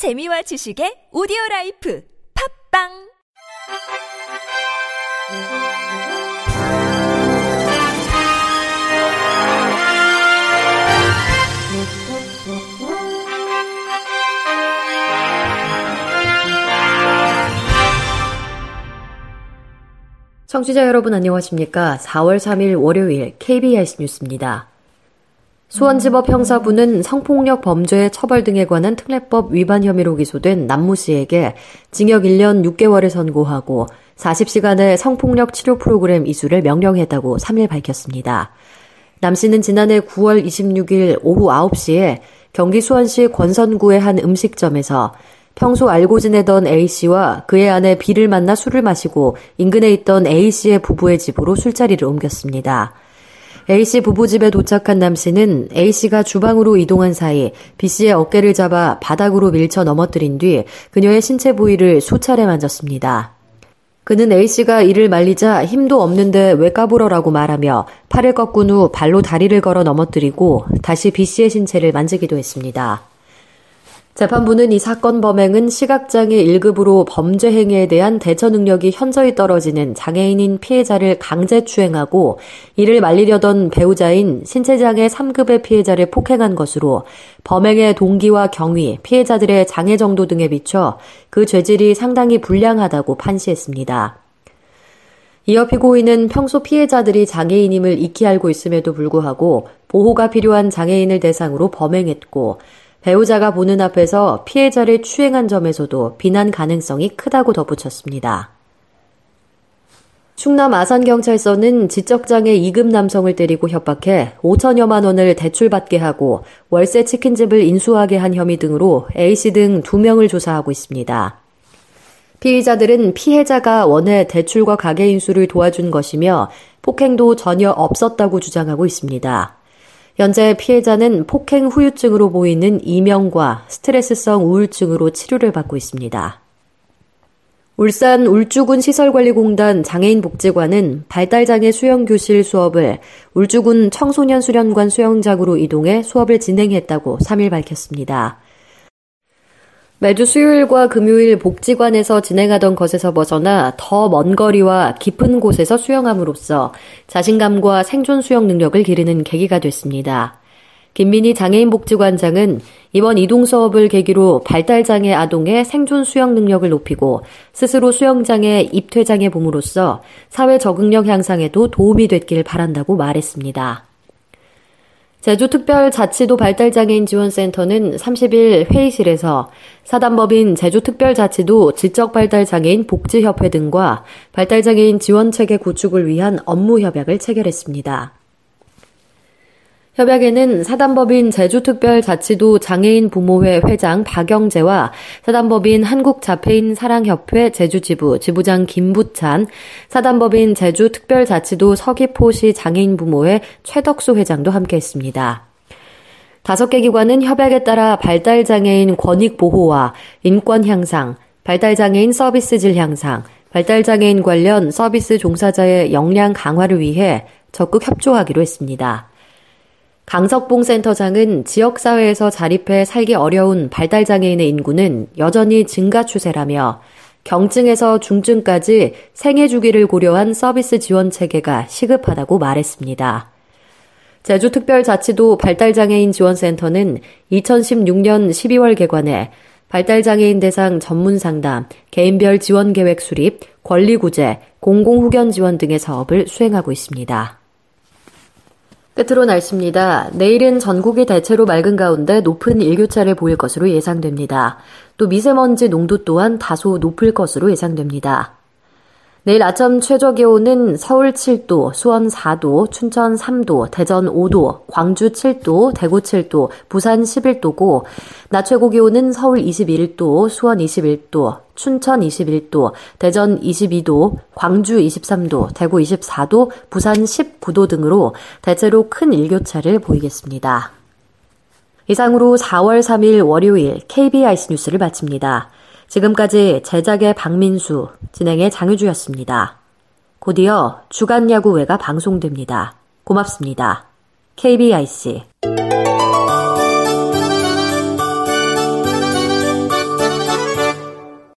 재미와 지식의 오디오 라이프 팝빵 청취자 여러분 안녕하십니까? 4월 3일 월요일 KBS 뉴스입니다. 수원지법 형사부는 성폭력 범죄 처벌 등에 관한 특례법 위반 혐의로 기소된 남모 씨에게 징역 1년 6개월을 선고하고 40시간의 성폭력 치료 프로그램 이수를 명령했다고 3일 밝혔습니다. 남 씨는 지난해 9월 26일 오후 9시에 경기 수원시 권선구의 한 음식점에서 평소 알고 지내던 A씨와 그의 아내 B를 만나 술을 마시고 인근에 있던 A씨의 부부의 집으로 술자리를 옮겼습니다. A씨 부부 집에 도착한 남 씨는 A씨가 주방으로 이동한 사이 B씨의 어깨를 잡아 바닥으로 밀쳐 넘어뜨린 뒤 그녀의 신체 부위를 수차례 만졌습니다. 그는 A씨가 이를 말리자 힘도 없는데 왜 까불어라고 말하며 팔을 꺾은 후 발로 다리를 걸어 넘어뜨리고 다시 B씨의 신체를 만지기도 했습니다. 재판부는 이 사건 범행은 시각장애 1급으로 범죄 행위에 대한 대처 능력이 현저히 떨어지는 장애인인 피해자를 강제 추행하고 이를 말리려던 배우자인 신체장애 3급의 피해자를 폭행한 것으로 범행의 동기와 경위, 피해자들의 장애 정도 등에 비춰 그 죄질이 상당히 불량하다고 판시했습니다. 이어 피고인은 평소 피해자들이 장애인임을 익히 알고 있음에도 불구하고 보호가 필요한 장애인을 대상으로 범행했고 배우자가 보는 앞에서 피해자를 추행한 점에서도 비난 가능성이 크다고 덧붙였습니다. 충남 아산경찰서는 지적장애 2급 남성을 때리고 협박해 5천여만 원을 대출받게 하고 월세 치킨집을 인수하게 한 혐의 등으로 A씨 등 2명을 조사하고 있습니다. 피의자들은 피해자가 원해 대출과 가게 인수를 도와준 것이며 폭행도 전혀 없었다고 주장하고 있습니다. 현재 피해자는 폭행 후유증으로 보이는 이명과 스트레스성 우울증으로 치료를 받고 있습니다. 울산 울주군 시설관리공단 장애인복지관은 발달장애 수영교실 수업을 울주군 청소년 수련관 수영장으로 이동해 수업을 진행했다고 3일 밝혔습니다. 매주 수요일과 금요일 복지관에서 진행하던 것에서 벗어나 더 먼 거리와 깊은 곳에서 수영함으로써 자신감과 생존 수영 능력을 기르는 계기가 됐습니다. 김민희 장애인 복지관장은 이번 이동 수업을 계기로 발달장애 아동의 생존 수영 능력을 높이고 스스로 수영장에 입퇴장해 봄으로써 사회 적응력 향상에도 도움이 됐길 바란다고 말했습니다. 제주특별자치도 발달장애인 지원센터는 30일 회의실에서 사단법인 제주특별자치도 지적발달장애인 복지협회 등과 발달장애인 지원체계 구축을 위한 업무 협약을 체결했습니다. 협약에는 사단법인 제주특별자치도 장애인 부모회 회장 박영재와 사단법인 한국자폐인 사랑협회 제주지부 지부장 김부찬, 사단법인 제주특별자치도 서귀포시 장애인 부모회 최덕수 회장도 함께했습니다. 다섯 개 기관은 협약에 따라 발달장애인 권익 보호와 인권 향상, 발달장애인 서비스 질 향상, 발달장애인 관련 서비스 종사자의 역량 강화를 위해 적극 협조하기로 했습니다. 강석봉 센터장은 지역사회에서 자립해 살기 어려운 발달장애인의 인구는 여전히 증가 추세라며 경증에서 중증까지 생애 주기를 고려한 서비스 지원 체계가 시급하다고 말했습니다. 제주특별자치도 발달장애인 지원센터는 2016년 12월 개관해 발달장애인 대상 전문 상담, 개인별 지원 계획 수립, 권리 구제, 공공 후견 지원 등의 사업을 수행하고 있습니다. 끝으로 날씨입니다. 내일은 전국이 대체로 맑은 가운데 높은 일교차를 보일 것으로 예상됩니다. 또 미세먼지 농도 또한 다소 높을 것으로 예상됩니다. 내일 아침 최저 기온은 서울 7도, 수원 4도, 춘천 3도, 대전 5도, 광주 7도, 대구 7도, 부산 11도고, 낮 최고 기온은 서울 21도, 수원 21도, 춘천 21도, 대전 22도, 광주 23도, 대구 24도, 부산 19도 등으로 대체로 큰 일교차를 보이겠습니다. 이상으로 4월 3일 월요일 KBIC 뉴스를 마칩니다. 지금까지 제작의 박민수, 진행의 장유주였습니다. 곧이어 주간 야구회가 방송됩니다. 고맙습니다. KBIC